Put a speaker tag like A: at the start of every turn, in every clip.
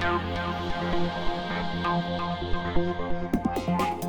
A: Música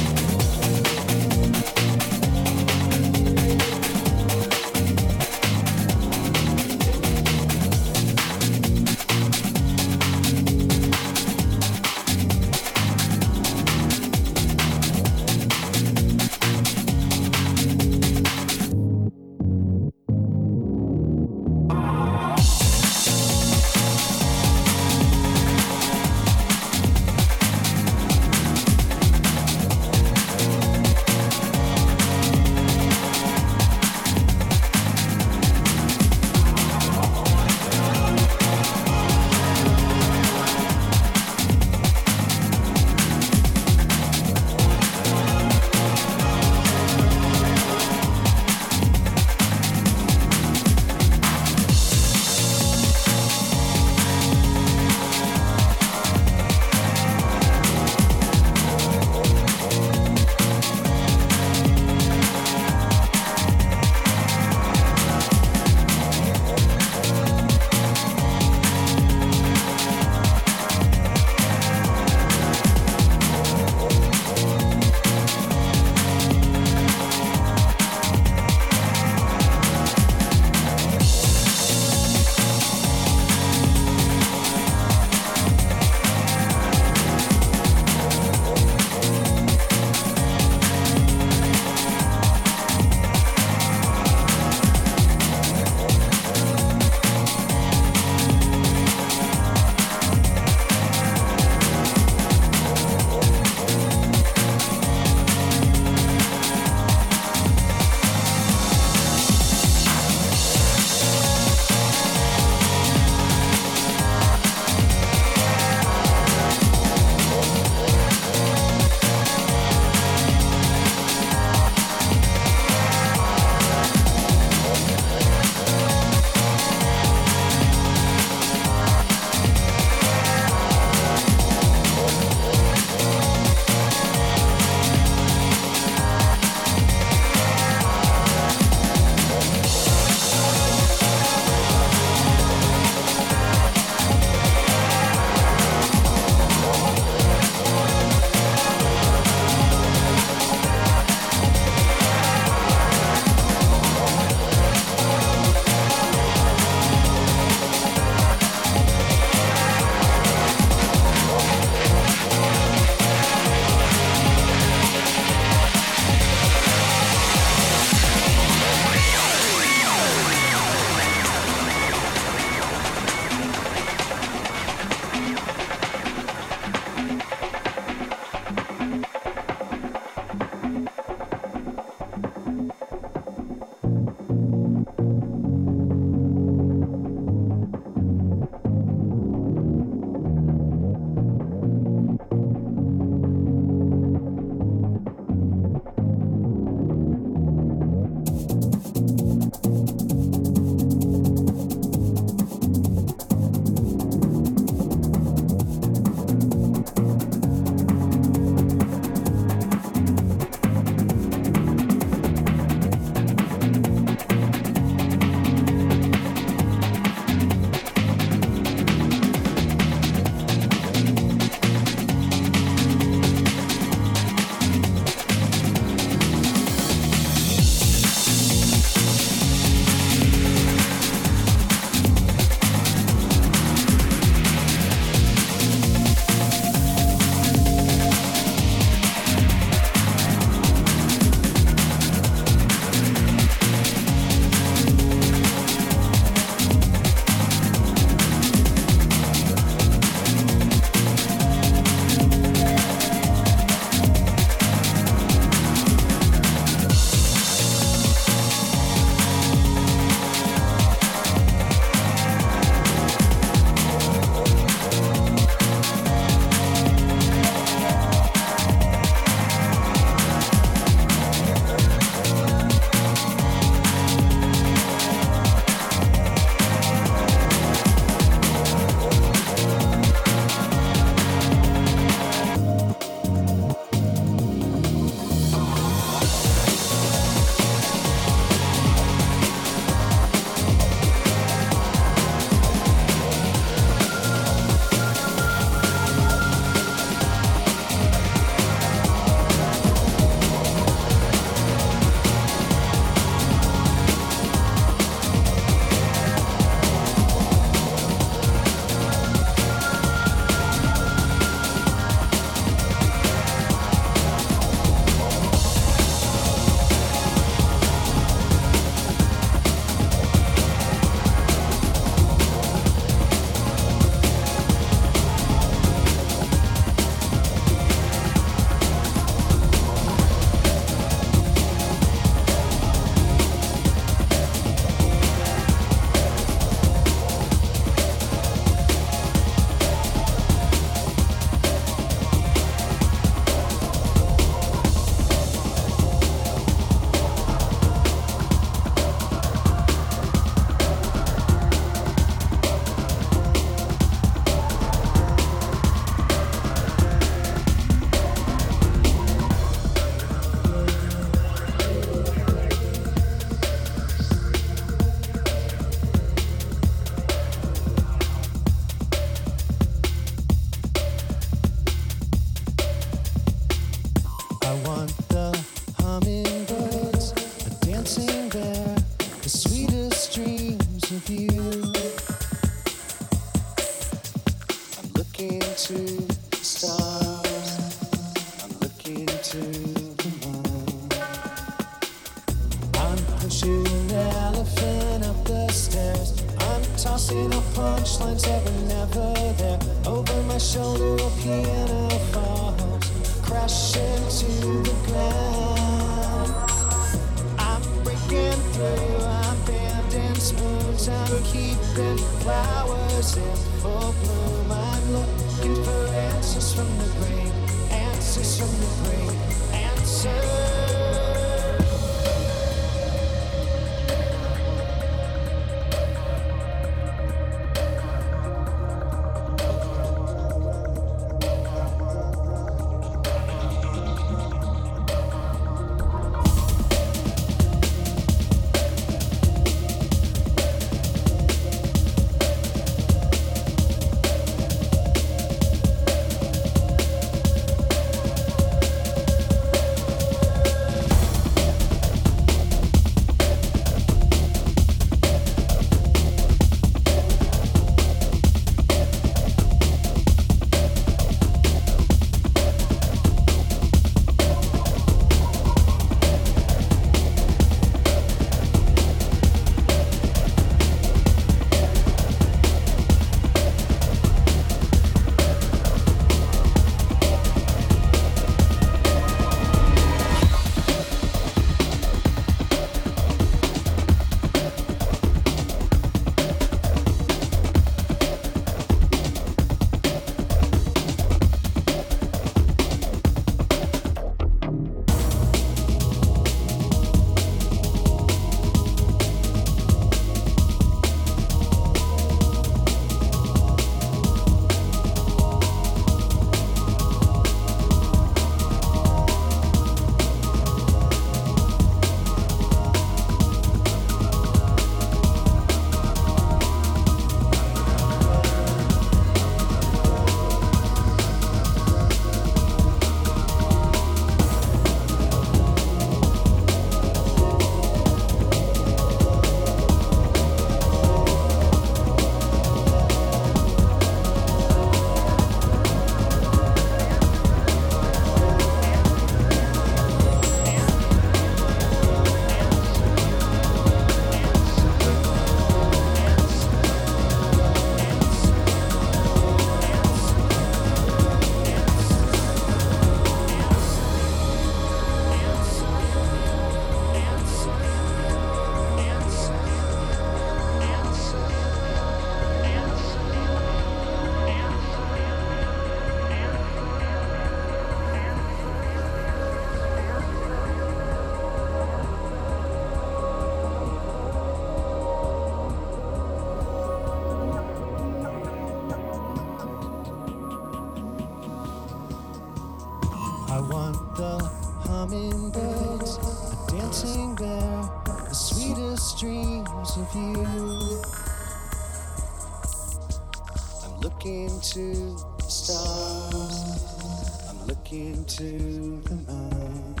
A: into the night.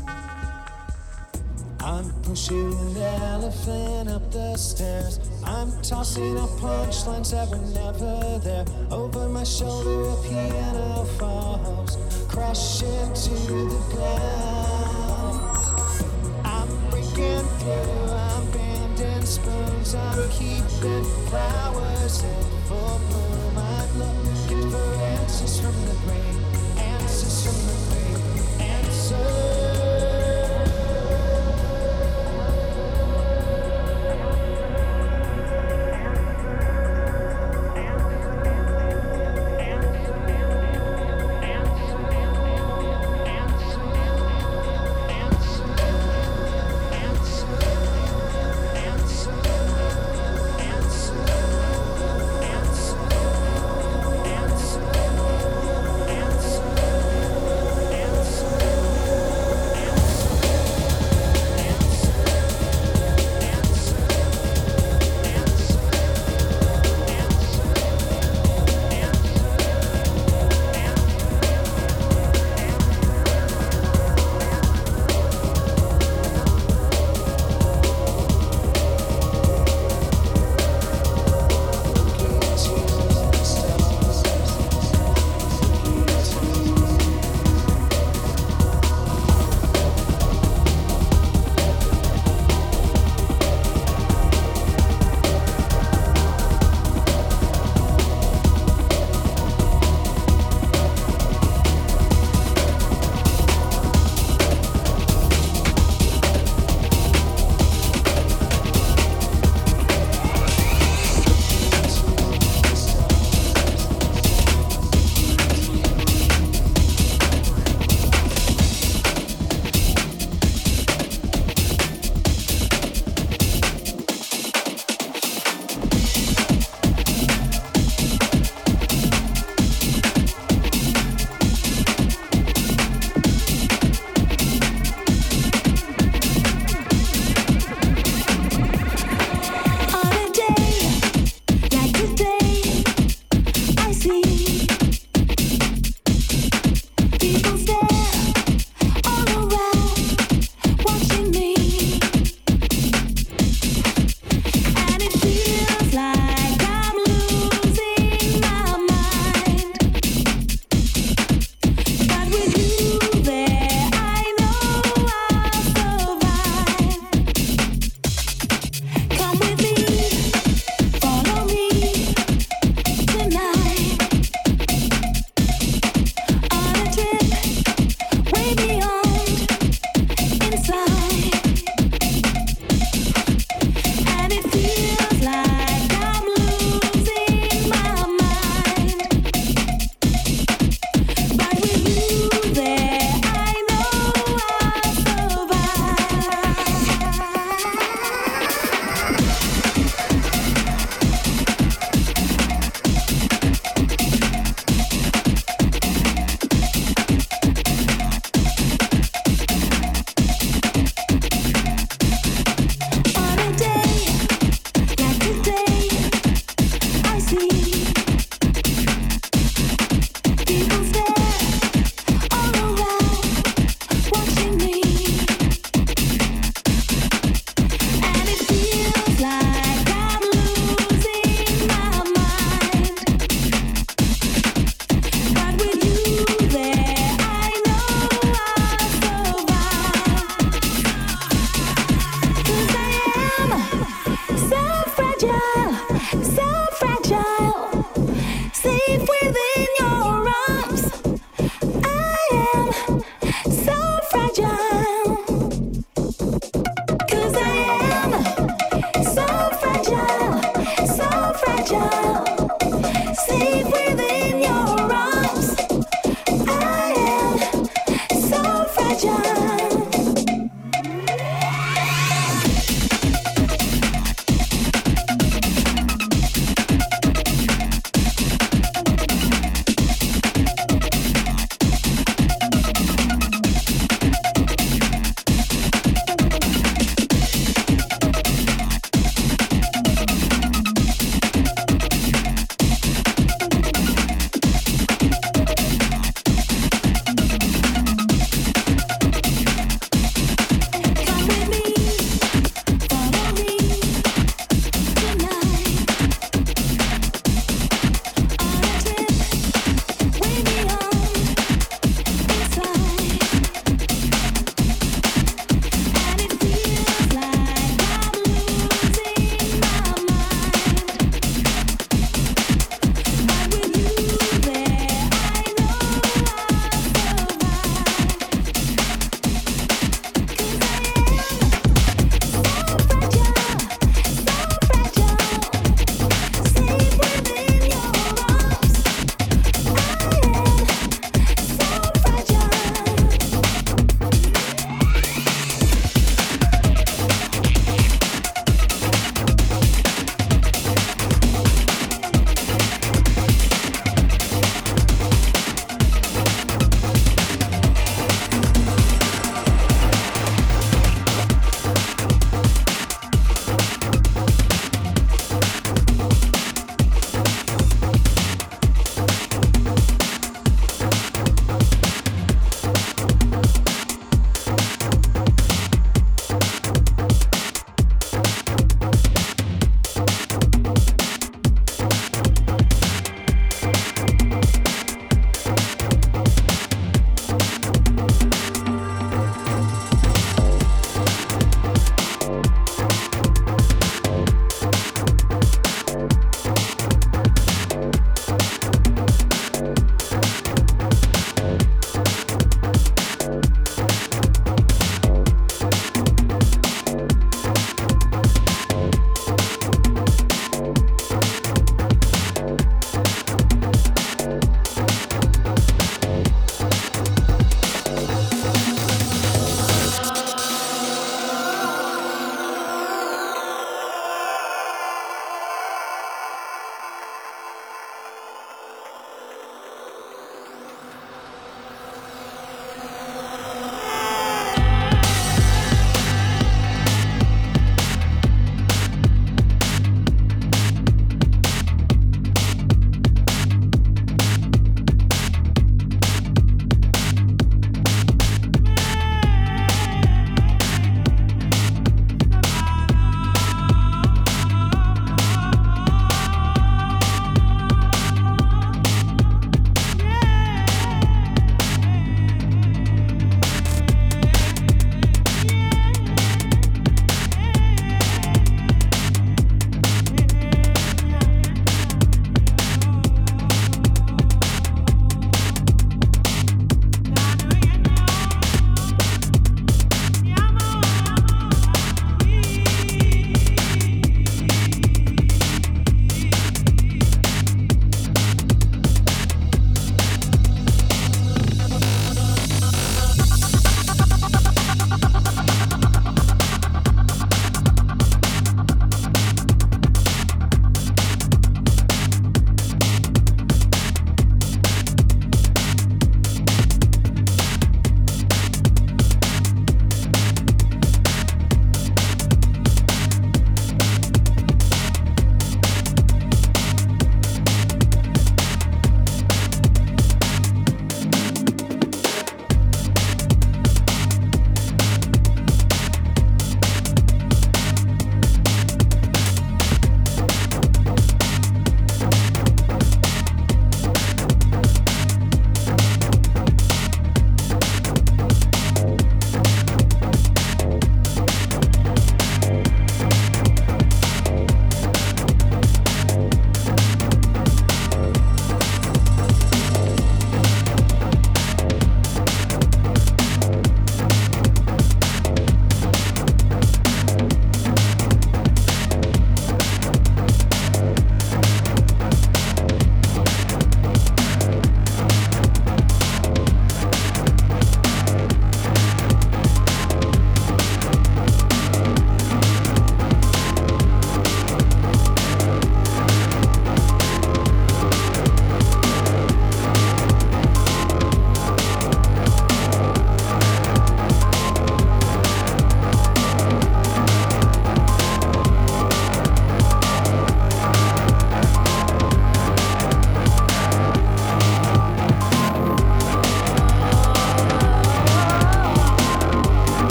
A: I'm pushing an elephant up the stairs. I'm tossing out punchlines that were never there. Over my shoulder, a piano falls, crashing to the ground. I'm breaking through, I'm bending spoons, I'm keeping flowers in